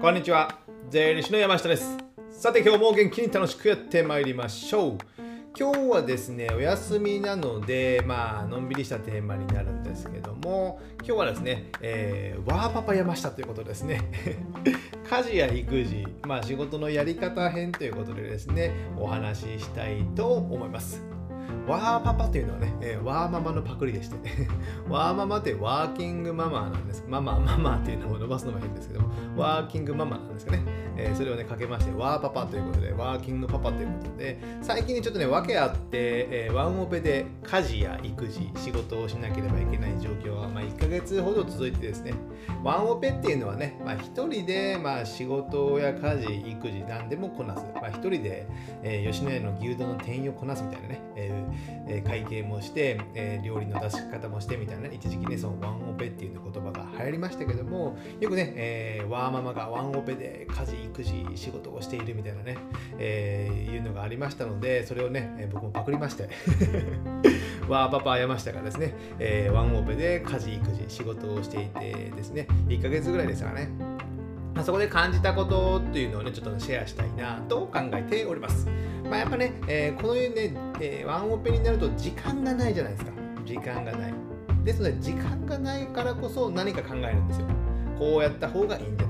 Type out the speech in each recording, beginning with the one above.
こんにちは。税理士の山下です。さて今日も元気に楽しくやってまいりましょう。今日はですねお休みなのでまあのんびりしたテーマになるんですけども今日はですね、えー、ワーパパ山下ということですね。家事や育児まあ仕事のやり方編ということでですねお話ししたいと思います。ワーパパというのはね、えー、ワーママのパクリでして ワーママってワーキングママなんです。ママ、ママっていうのを伸ばすのも変ですけども、ワーキングママなんですかね。えー、それをね、かけまして、ワーパパということで、ワーキングパパということで、最近にちょっとね、訳あって、えー、ワンオペで家事や育児、仕事をしなければいけない状況が、まあ、1ヶ月ほど続いてですね、ワンオペっていうのはね、まあ、1人で、まあ、仕事や家事、育児、何でもこなす。まあ、1人で、えー、吉野家の牛丼の店員をこなすみたいなね、えー、会計もして、えー、料理の出し方もしてみたいな、ね、一時期ね、そのワンオペっていう言葉が流行りましたけども、よくね、えー、ワーママがワンオペで家事、育育児、仕事をしているみたいなね、えー、いうのがありましたので、それをね、え、僕もパクりまして ワーパパ山下がですね、えー、ワンオペで家事、育児、仕事をしていてですね、1ヶ月ぐらいですからね、ま、そこで感じたことっていうのをね、ちょっとシェアしたいなと考えております。まあ、やっぱね、えー、このようにね、えー、ワンオペになると時間がないじゃないですか。時間がない。ですので、時間がないからこそ何か考えるんですよ。こうやった方がいいんじゃない。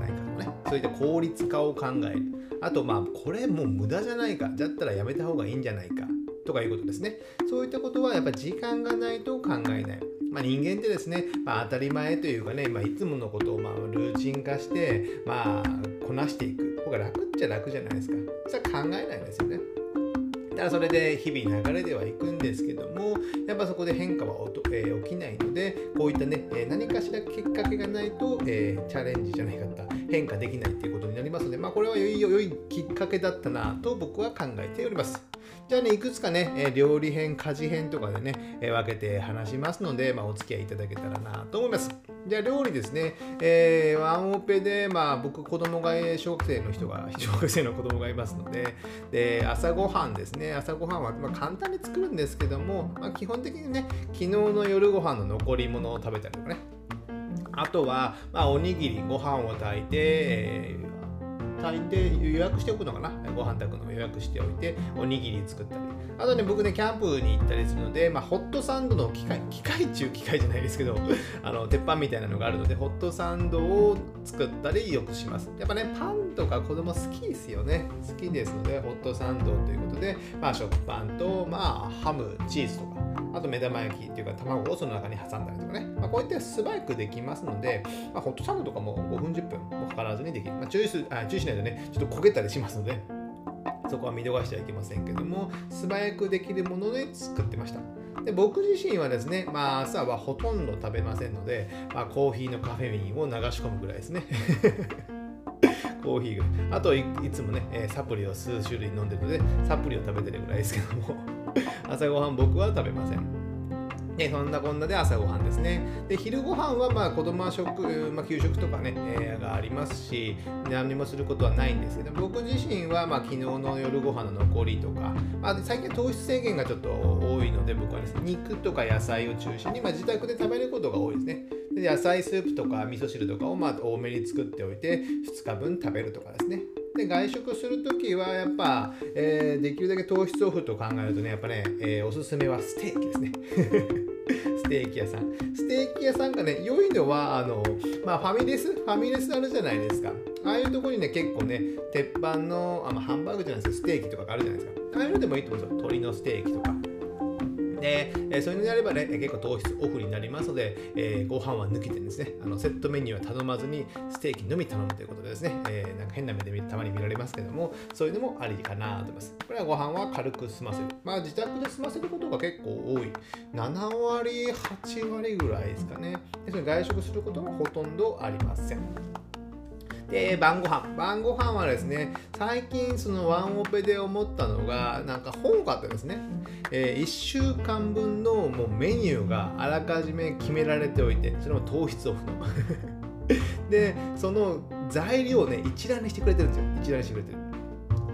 そういった効率化を考える。あと、まあ、これもう無駄じゃないか。だったらやめた方がいいんじゃないか。とかいうことですね。そういったことはやっぱ時間がないと考えない。まあ、人間ってですね、まあ、当たり前というかね、まあ、いつものことをまあルーチン化して、まあ、こなしていく方が楽っちゃ楽じゃないですか。それは考えないんですよね。だそれで日々流れではいくんですけども、やっぱそこで変化はえー、起きないので、こういったね、え、何かしらきっかけがないと、えー、チャレンジじゃないかった、変化できないっていうことになりますので、まあ、これは良い良いきっかけだったなと僕は考えております。じゃあね、いくつかね、え料理編、家事編とかでね、え分けて話しますので、まあ、お付き合いいただけたらなと思います。じゃあ料理ですね、えー、ワンオペで、まあ僕子供が、小学生の人が、小学生の子供がいますので、で、朝ごはんですね、朝ごはんは、まあ、簡単に作るんですけども、まあ、基本的にね、昨日の夜ご飯の残り物を食べたりとかね、あとは、まあ、おにぎり、ご飯を炊いて、えー炊いて予約しておくのかな。ご飯炊くのを予約しておいておにぎり作ったり。あとね僕ねキャンプに行ったりするので、まあ、ホットサンドの機械機械中機械じゃないですけど あの鉄板みたいなのがあるのでホットサンドを作ったりよくします。やっぱねパンとか子供好きですよね。好きですのでホットサンドということで、まあ、食パンと、まあ、ハムチーズとか。あと目玉焼きっていうか卵をその中に挟んだりとかね、まあ、こうやって素早くできますので、まあ、ホットサンドとかも5分10分もかからずにできる、まあ、注意すあ注意しないとねちょっと焦げたりしますのでそこは見逃してはいけませんけども素早くできるもので作ってました。で僕自身はですね、まあ、朝はほとんど食べませんので、まあ、コーヒーのカフェインを流し込むぐらいですね。コーヒーがあといつもねサプリを数種類飲んでるのでサプリを食べてるぐらいですけども。朝ごはん僕は食べませんでそんなこんなで朝ごはんですね。で昼ごはんはまあ子供は食、まあ、給食とかね、えー、がありますし、何もすることはないんですけど、僕自身はまあ昨日の夜ご飯の残りとか、まあ、最近糖質制限がちょっと多いので、僕はですね、肉とか野菜を中心に、まあ、自宅で食べることが多いですね。で野菜スープとか味噌汁とかをまあ多めに作っておいて、2日分食べるとかですね。で外食するときはやっぱ、えー、できるだけ糖質オフと考えるとねやっぱね、えー、おすすめはステーキですね。ステーキ屋さん。ステーキ屋さんがね良いのはあの、まあ、ファミレス？ファミレスあるじゃないですか。ああいうとこにね結構ね鉄板のあ、まあ、ハンバーグじゃないですかステーキとかがあるじゃないですか。ああいうのでもいいと思うんですよ。鶏のステーキとか。で、えそれになればね、結構糖質オフになりますので、えー、ご飯は抜けてですね、あのセットメニューは頼まずにステーキのみ頼むということでですね、えー、なんか変な目でたまに見られますけども、そういうのもありかなと思います。これはご飯は軽く済ませる。まあ自宅で済ませることが結構多い。7割、8割ぐらいですかね。でそれ外食することもほとんどありません。で晩ご飯。晩ご飯はですね最近そのワンオペで思ったのがなんか本買ったですね、えー、1週間分のもうメニューがあらかじめ決められておいてそれも糖質オフの。でその材料をね一覧にしてくれてるんですよ。一覧にしてくれてる。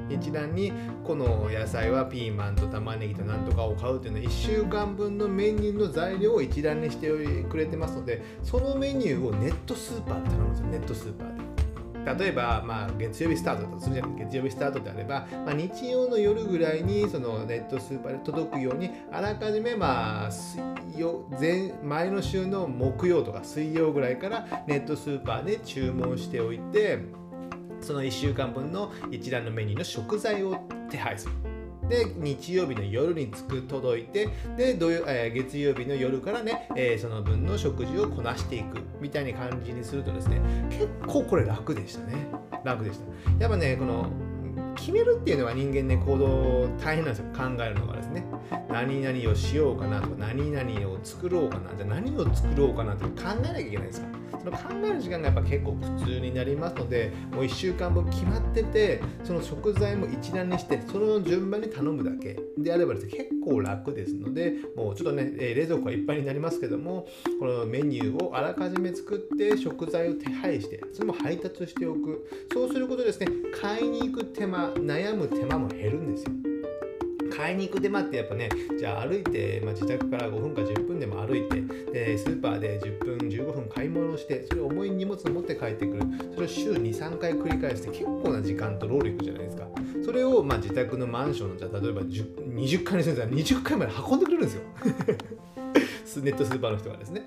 一覧にこの野菜はピーマンと玉ねぎとなんとかを買うっていうのは1週間分のメニューの材料を一覧にしてくれてますのでそのメニューをネットスーパーで頼むんですよ。ネットスーパーで。例えば、まあ、月曜日スタートだとするじゃない月曜日スタートであれば、まあ、日曜の夜ぐらいにそのネットスーパーで届くようにあらかじめ、まあ、水曜前前の週の木曜とか水曜ぐらいからネットスーパーで注文しておいてその1週間分の一覧のメニューの食材を手配する。で日曜日の夜につく届いてで土曜、えー、月曜日の夜からね、えー、その分の食事をこなしていくみたいな感じにするとですね結構これ楽でしたね。楽でした。やっぱねこの決めるっていうのは人間ね行動大変なんですよ。考えるのがですね。何々をしようかなとか何々を作ろうかなじゃ何を作ろうかなって考えなきゃいけないんですかの考える時間がやっぱ結構苦痛になりますのでもう1週間分決まっててその食材も一覧にしてその順番に頼むだけであればですね結構楽ですのでもうちょっとねえ冷蔵庫がいっぱいになりますけどもこのメニューをあらかじめ作って食材を手配してそれも配達しておく。そうすることでですね買いに行く手間悩む手間も減るんですよ。買いに行く手間ってやっぱねじゃあ歩いて、まあ、自宅から5分か10分でも歩いてでスーパーで10分15分買い物してそれを重い荷物を持って帰ってくる。それを週23回繰り返して結構な時間と労力じゃないですか。それをまあ自宅のマンションのじゃ例えば20回にするんだら20回まで運んでくれるんですよ。ネットスーパーの人がですね。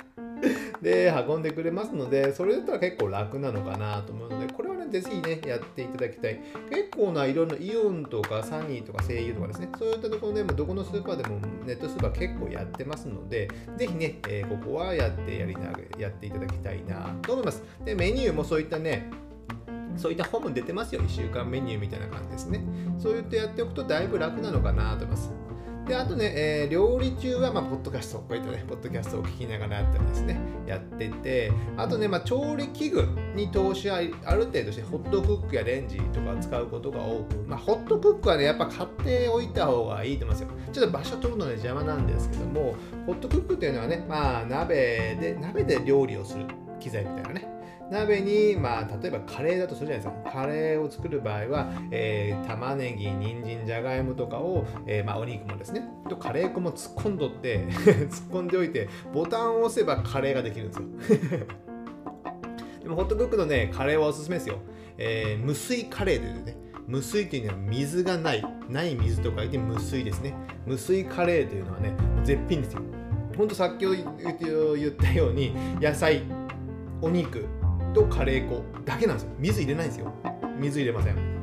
で運んでくれますのでそれだったら結構楽なのかなと思うのでこれぜひねやっていただきたい結構ないろんなイオンとかサニーとか声優とかですねそういったところでもどこのスーパーでもネットスーパー結構やってますのでぜひね、えー、ここはやってやりなやっていただきたいなと思いますでメニューもそういったねそういった本も出てますよ。1週間メニューみたいな感じですね。そう言ってやっておくとだいぶ楽なのかなと思います。であとね、えー、料理中は、まあ、ポッドキャスト、こういったね、ポッドキャストを聞きながらやったりですね、やってて、あとね、まあ、調理器具に投資はある程度して、ホットクックやレンジとか使うことが多く、まあ、ホットクックはね、やっぱ買っておいた方がいいと思いますよ。ちょっと場所取るので邪魔なんですけども、ホットクックっていうのはね、まあ、鍋で、鍋で料理をする機材みたいなね、鍋に、まあ、例えばカレーだとするじゃないですか。カレーを作る場合は、えー、玉ねぎ、人参、じゃがいもとかを、えー、まあ、お肉もですね、とカレー粉も突っ込んどって 突っ込んでおいて、ボタンを押せばカレーができるんですよ。でも、ホットクックのね、カレーはおすすめですよ。えー、無水カレーというね、無水というのは水がない、ない水と書いて無水ですね。無水カレーというのはね、絶品ですよ。ほんとさっき言ったように、野菜、お肉、とカレー粉だけなんですよ。水入れないんですよ。水入れません。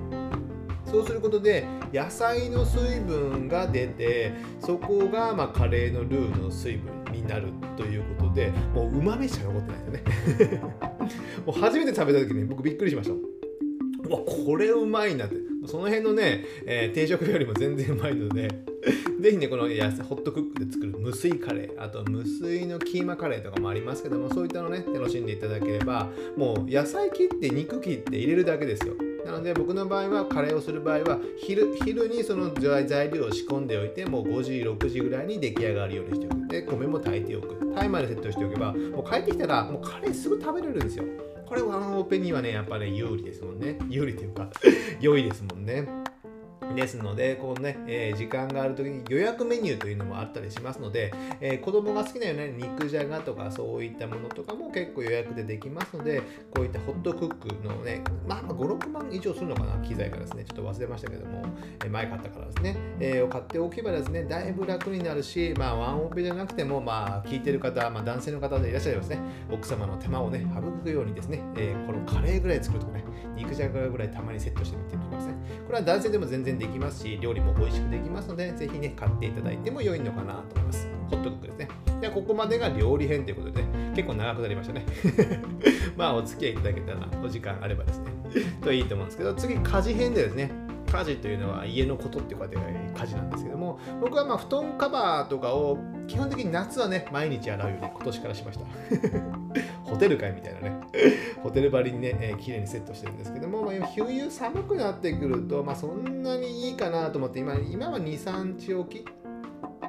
そうすることで野菜の水分が出てそこがまカレーのルーの水分になるということでもううまみしか残ってないですよね。もう初めて食べた時に僕びっくりしました。うわこれうまいなって。その辺のね、えー、定食よりも全然うまいので ぜひね、このホットクックで作る無水カレー、あと無水のキーマカレーとかもありますけども、そういったのね、楽しんでいただければ、もう野菜切って肉切って入れるだけですよ。なので僕の場合はカレーをする場合は昼昼にその材料を仕込んでおいてもう5時6時ぐらいに出来上がるようにしておくで米も炊いておくタイマーでセットしておけばもう帰ってきたらもうカレーすぐ食べれるんですよこれはあのオペにはねやっぱね有利ですもんね。有利というか良いですもんね。ですので、このね、えー、時間がある時に予約メニューというのもあったりしますので、えー、子供が好きなよね、肉じゃがとかそういったものとかも結構予約でできますので、こういったホットクックのね、まあ、5、6万以上するのかな、機材がですね、ちょっと忘れましたけども、え前買ったからですね、えー、買っておけばですね、だいぶ楽になるし、まあ、ワンオペじゃなくても、まあ、聞いてる方、まあ、男性の方でいらっしゃいますね、奥様の手間をね、省くようにですね、えこのカレーぐらい作るとかね、肉じゃがぐらいたまにセットしてみてるとかですね、これは男性でも全然できますし、料理も美味しくできますので、ぜひね、買っていただいても良いのかなと思います。ホットクックですね。では、ここまでが料理編ということで、ね、結構長くなりましたね。まあ、お付き合いいただけたら、お時間あればですね、といいと思うんですけど、次、家事編でですね、家事というのは家のことっていうかで家事なんですけども僕はまあ布団カバーとかを基本的に夏はね毎日洗うように今年からしましたホテル会みたいなね。ホテル張りにね、えー、綺麗にセットしてるんですけども、まあ、冬寒くなってくると、まあ、そんなにいいかなと思って今今は23日おき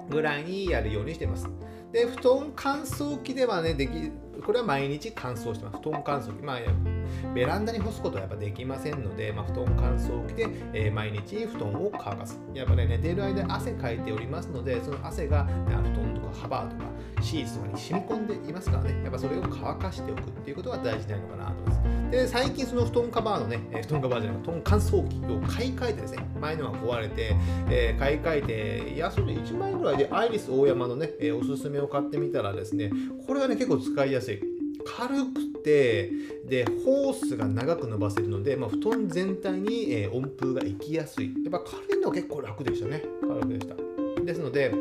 ぐらいにやるようにしてます。で布団乾燥機ではねできこれは毎日乾燥してます。布団乾燥機。まあベランダに干すことはやっぱできませんので、まあ、布団乾燥機で、えー、毎日布団を乾かす。やっぱ、ね、寝ている間汗かいておりますので、その汗が、布団とか幅とかシーツとかに染み込んでいますからね。やっぱそれを乾かしておくっていうことが大事なのかなと思います。で最近その布団カバーのね、え布団カバーじゃない布団乾燥機を買い替えてですね前のが壊れて、えー、買い替えていやそれ1万円ぐらいでアイリス大山のね、えおすすめを買ってみたらですねこれはね結構使いやすい。軽くてでホースが長く伸ばせるので、まあ、布団全体に、え温風が行きやすい。やっぱ軽いのは結構楽でしたね。軽くでした。ですので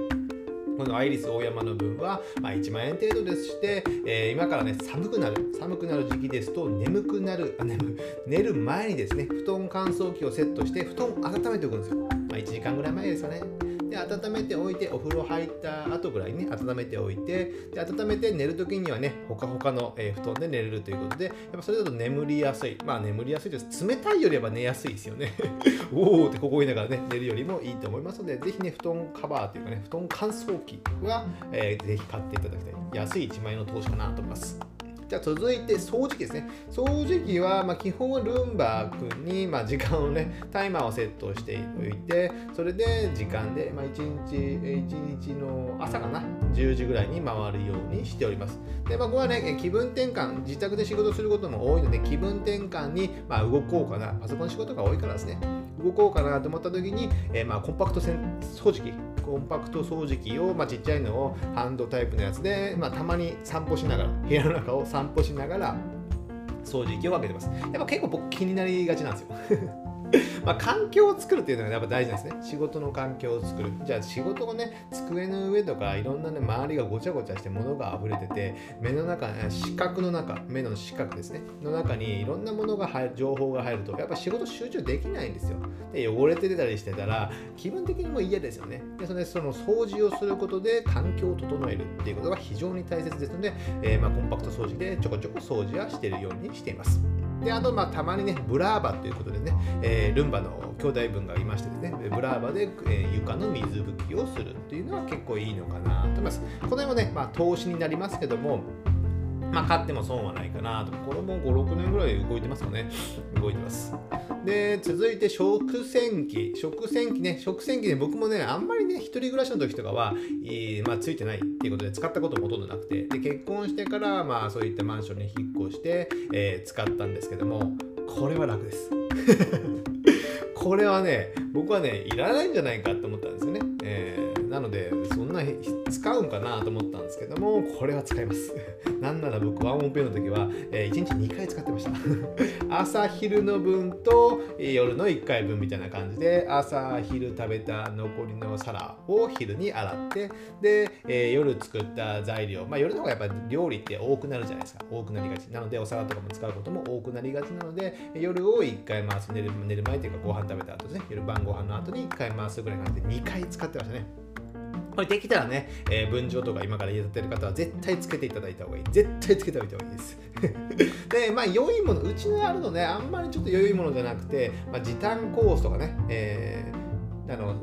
このアイリスオーヤマの分は、まあ、1万円程度でして、えー、今からね寒くなる寒くなる時期ですと眠くなるあ眠寝る前にですね布団乾燥機をセットして布団を温めておくんですよ、まあ、1時間ぐらい前ですかね。で温めておいてお風呂入った後ぐらいにね温めておいてで温めて寝る時にはねほかほかの、えー、布団で寝れるということでやっぱそれだと眠りやすい。まあ眠りやすいです。冷たいよりは寝やすいですよね。おおってここ言いながらね寝るよりもいいと思いますのでぜひね布団カバーというかね布団乾燥機は、えー、ぜひ買っていただきたい。安い1万円の投資かなと思いますじゃあ続いて掃除機ですね。掃除機はま基本はルンバ君にま時間をね、タイマーをセットしておいて、それで時間で、ま1日、1日の朝かな、10時ぐらいに回るようにしております。で、まあ、ここはね、気分転換、自宅で仕事することも多いので、気分転換にま動こうかな、パソコン仕事が多いからですね、動こうかなと思った時に、えー、まコンパクト掃除機、コンパクト掃除機を、まあ、ちっちゃいのをハンドタイプのやつで、まあ、たまに散歩しながら、部屋の中を散歩しながら掃除機をかけてます。やっぱ結構僕気になりがちなんですよ。まあ、環境を作るっていうのがやっぱ大事なんですね。仕事の環境を作る。じゃあ仕事がね、机の上とかいろんなね、周りがごちゃごちゃして物が溢れてて、目の中、視覚の中、目の視覚ですね、の中にいろんなものが入る、情報が入ると、やっぱ仕事集中できないんですよ。で、汚れて出たりしてたら、気分的にも嫌ですよね。で、それでその掃除をすることで環境を整えるっていうことが非常に大切ですので、えー、まあコンパクト掃除でちょこちょこ掃除はしてるようにしています。であとまあたまにねブラーバということでね、えー、ルンバの兄弟分がいましてですねブラーバで、えー、床の水拭きをするっていうのは結構いいのかなと思います。この辺もね、まあ、投資になりますけどもまあ、買っても損はないかなと。これも5、6年ぐらい動いてますかね。動いてます。で、続いて食洗機。食洗機ね。食洗機ね、僕もね、あんまりね、一人暮らしの時とかは、えー、まあ、ついてないっていうことで使ったこともほとんどなくて、で、結婚してから、まあ、そういったマンションに引っ越して、えー、使ったんですけども、これは楽です。これはね、僕はね、いらないんじゃないかと思ったんですよね。えーなのでそんな使うんかなと思ったんですけどもこれは使います。なんなら僕ワンオペの時は、えー、1日2回使ってました。朝昼の分と夜の1回分みたいな感じで朝昼食べた残りの皿を昼に洗ってで、えー、夜作った材料まあ夜の方がやっぱり料理って多くなるじゃないですか。多くなりがち。なのでお皿とかも使うことも多くなりがちなので夜を1回回す。寝る寝る前というかご飯食べた後ですね夜晩ご飯の後に1回回すぐらいなので2回使ってましたね。これできたらね、えー、分譲とか今から家建てる方は絶対つけていただいた方がいい。絶対つけておいた方がいいです。で、まあ良いもの、うちにあるのね、あんまりちょっと良いものじゃなくて、まあ、時短コースとかね、えー、あの、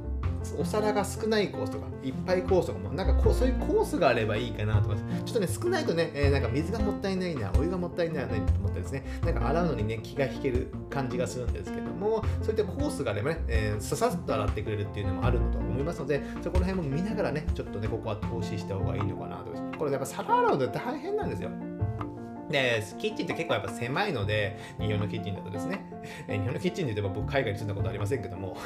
お皿が少ないコースとか、いっぱいコースとかも、なんかこうそういうコースがあればいいかなと思います。ちょっとね、少ないとね、えー、なんか水がもったいないな、お湯がもったいないなと思ってですね、なんか洗うのにね、気が引ける感じがするんですけども、そういったコースがあればね、えー、ささっと洗ってくれるっていうのもあるのと思いますので、そこら辺も見ながらね、ちょっとね、ここは投資した方がいいのかなと思います。これやっぱ皿洗うの大変なんですよ。で、キッチンって結構やっぱ狭いので、日本のキッチンだとですね、日本のキッチンで言えば僕海外に住んだことありませんけども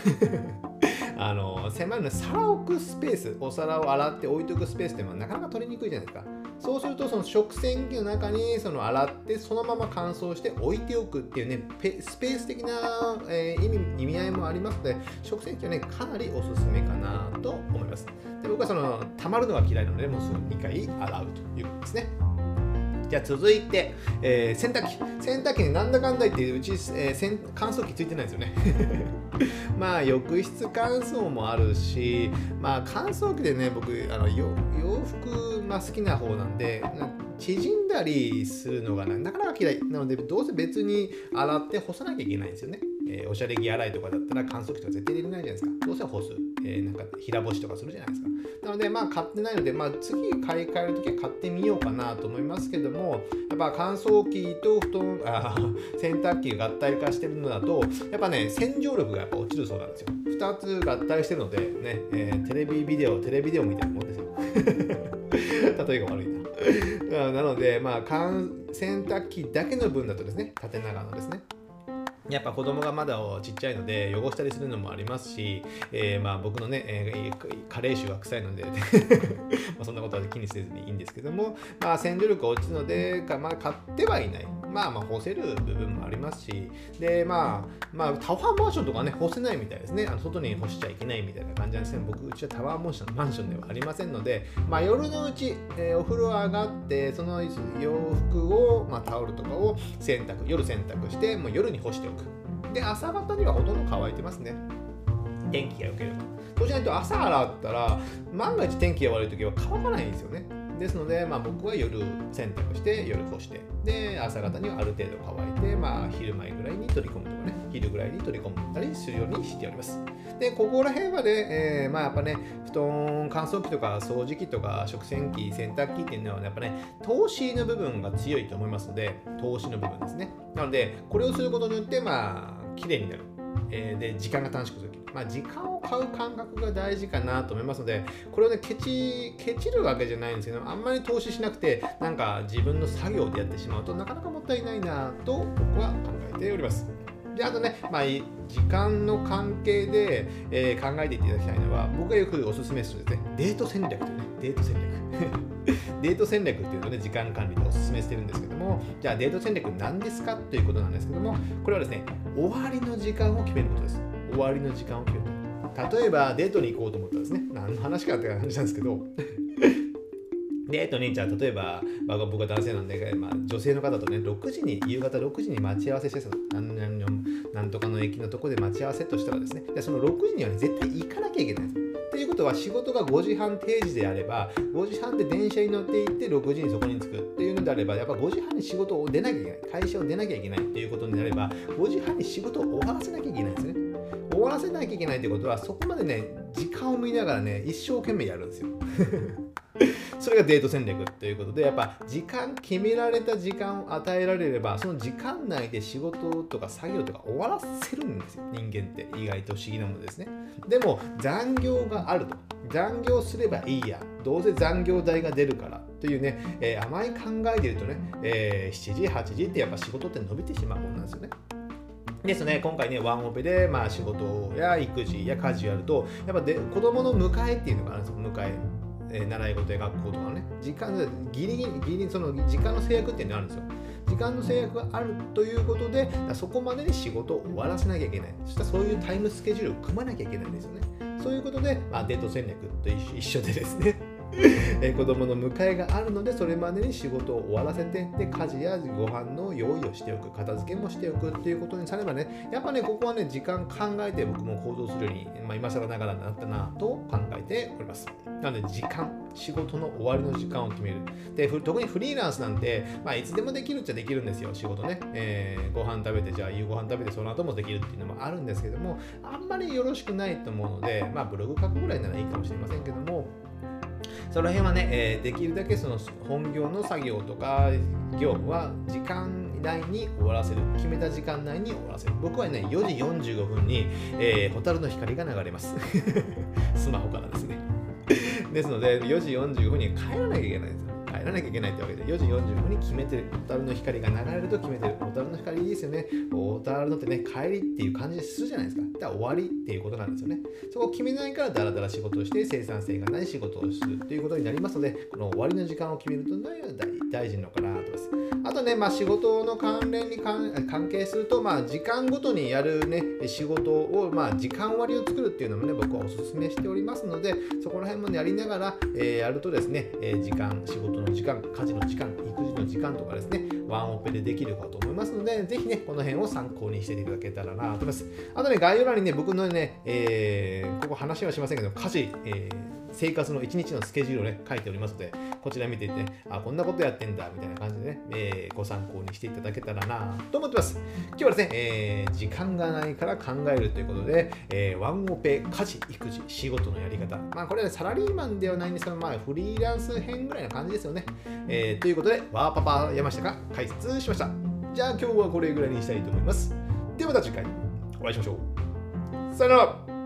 あの狭いので皿を置くスペースお皿を洗って置いておくスペースってのはなかなか取りにくいじゃないですか。そうするとその食洗機の中にその洗ってそのまま乾燥して置いておくっていうねスペース的な、えー、意味意味合いもありますので食洗機はねかなりおすすめかなと思います。で僕はその溜まるのが嫌いなのでもうすぐ2回洗うということですね。じゃあ続いて、えー、洗濯機。洗濯機になんだかんだ言ってうち、えー、乾燥機ついてないですよね。まあ浴室乾燥もあるし、まあ乾燥機でね、僕、あの洋服、まあ、好きな方なんで、縮んだりするのがなかなか嫌い。なので、どうせ別に洗って干さなきゃいけないんですよね。えー、おしゃれ着洗いとかだったら乾燥機とか絶対入れないじゃないですか。どうせ干す。えー、なんか平干しとかするじゃないですか。なので、まあ買ってないので、まあ次買い替えるときは買ってみようかなと思いますけども、やっぱ乾燥機と布団、あ洗濯機が合体化してるのだと、やっぱね、洗浄力がやっぱ落ちるそうなんですよ。2つ合体してるので、ね、えー、テレビビデオ、テレビデオみたいなもんですよ。例えが悪いな。なので、まあ、洗濯機だけの分だとですね、縦長のですね、やっぱ子供がまだちっちゃいので汚したりするのもありますし、えー、まあ僕のね、えー、加齢臭が臭いので まあそんなことは気にせずにいいんですけども、まあ、洗浄力落ちるので、まあ、買ってはいない。まあまあ干せる部分もありますし、で、まあ、まあ、タワーマンションとかね、干せないみたいですね。あの外に干しちゃいけないみたいな感じなんですね。僕、うちはタワーマンションマンションではありませんので、まあ夜のうち、えー、お風呂上がって、その洋服を、まあタオルとかを洗濯、夜洗濯して、もう夜に干しておく。で、朝方にはほとんど乾いてますね。天気が良ければ。そうしないと朝洗ったら、万が一天気が悪い時は乾かないんですよね。ですので、まあ、僕は夜洗濯して夜干してで朝方にはある程度乾いて、まあ、昼前ぐらいに取り込むとかね昼ぐらいに取り込むたりするようにしております。でここら辺はね、えー、まあやっぱね布団乾燥機とか掃除機とか食洗機洗濯機っていうのは、ね、やっぱね投資の部分が強いと思いますので投資の部分ですね。なのでこれをすることによってまあ綺麗になる、えー、で時間が短縮するまあ、時間を買う感覚が大事かなと思いますので、これをね、ケチ、ケチるわけじゃないんですけど、あんまり投資しなくて、なんか自分の作業でやってしまうとなかなかもったいないなと僕は考えております。で、あとね、まあ、時間の関係で、えー、考えていただきたいのは、僕がよくおすすめするですね、デート戦略というね、デート戦略。デート戦略っていうのをね、時間管理でおすすめしてるんですけども、じゃあデート戦略何ですかということなんですけども、これはですね、終わりの時間を決めることです。終わりの時間を決める例えばデートに行こうと思ったらですね何の話かって感じなんですけど デートにじゃあ例えば、まあ、僕は男性なんで、まあ、女性の方とね6時に夕方6時に待ち合わせしてた何なんとかの駅のとこで待ち合わせとしたらですねでその6時には、ね、絶対行かなきゃいけないんですいうことは仕事が5時半定時であれば5時半で電車に乗っていって6時にそこに着くっていうのであればやっぱ5時半に仕事を出なきゃいけない会社を出なきゃいけないっていうことになれば5時半に仕事を終わらせなきゃいけないんですね。終わらせなきゃいけないってことはそこまでね時間を見ながらね一生懸命やるんですよ。それがデート戦略ということでやっぱ時間決められた時間を与えられればその時間内で仕事とか作業とか終わらせるんですよ。人間って意外と不思議なものですね。でも残業があると。残業すればいいや。どうせ残業代が出るからというね、えー、甘い考えでいるとね、えー、7時8時ってやっぱ仕事って伸びてしまうものなんですよね。ですね、今回ね、ワンオペで、まあ、仕事や育児や家事をやると、やっぱで子供の迎えっていうのがあるんですよ、迎え。えー、習い事や学校とかね、時間、ギリギリ、ギリその時間の制約っていうのがあるんですよ。時間の制約があるということで、そこまでに仕事を終わらせなきゃいけない。そしたらそういうタイムスケジュールを組まなきゃいけないんですよね。そういうことで、まあ、デート戦略と一緒でですね え子供の迎えがあるのでそれまでに仕事を終わらせてで家事やご飯の用意をしておく片付けもしておくっていうことにさればねやっぱねここはね時間考えて僕も行動するように、まあ、今更ながらになったなと考えております。なので時間仕事の終わりの時間を決める。で特にフリーランスなんて、まあ、いつでもできるっちゃできるんですよ仕事ね、えー、ご飯食べてじゃあ夕ご飯食べてその後もできるっていうのもあるんですけどもあんまりよろしくないと思うのでまあブログ書くぐらいならいいかもしれませんけどもその辺はね、えー、できるだけその本業の作業とか業務は時間内に終わらせる。決めた時間内に終わらせる。僕はね4時45分に、えー、蛍の光が流れます。スマホからですね。ですので4時45分に帰らなきゃいけないんですよ。らなきゃいけないってわけで4時45分に決めてる。小樽の光が流れると決めてる。小樽の光いいですよね。小樽のってね帰りっていう感じするじゃないですか。だから終わりっていうことなんですよね。そこを決めないからダラダラ仕事をして生産性がない仕事をするっていうことになりますのでこの終わりの時間を決めるというのは大事なのかなと思いますあとね、まあ、仕事の関連に関係すると、まあ、時間ごとにやるね仕事を、まあ、時間割を作るっていうのもね僕はお勧めしておりますのでそこら辺も、ね、やりながら、えー、やるとですね、えー、時間仕事の時間家事の時間育児の時間とかですねワンオペでできるかと思いますのでぜひねこの辺を参考にしていただけたらなと思います。あとね概要欄にね僕のね、えー、ここ話はしませんけど家事、えー生活の一日のスケジュールをね、書いておりますので、こちら見ていて、あ、こんなことやってんだ、みたいな感じでね、えー、ご参考にしていただけたらなと思ってます。今日はですね、えー、時間がないから考えるということで、えー、ワンオペ、家事、育児、仕事のやり方。まあ、これは、ね、サラリーマンではないんですけど、まあ、フリーランス編ぐらいな感じですよね。えー、ということで、ワーパパ山下が解説しました。じゃあ今日はこれぐらいにしたいと思います。ではまた次回お会いしましょう。さよなら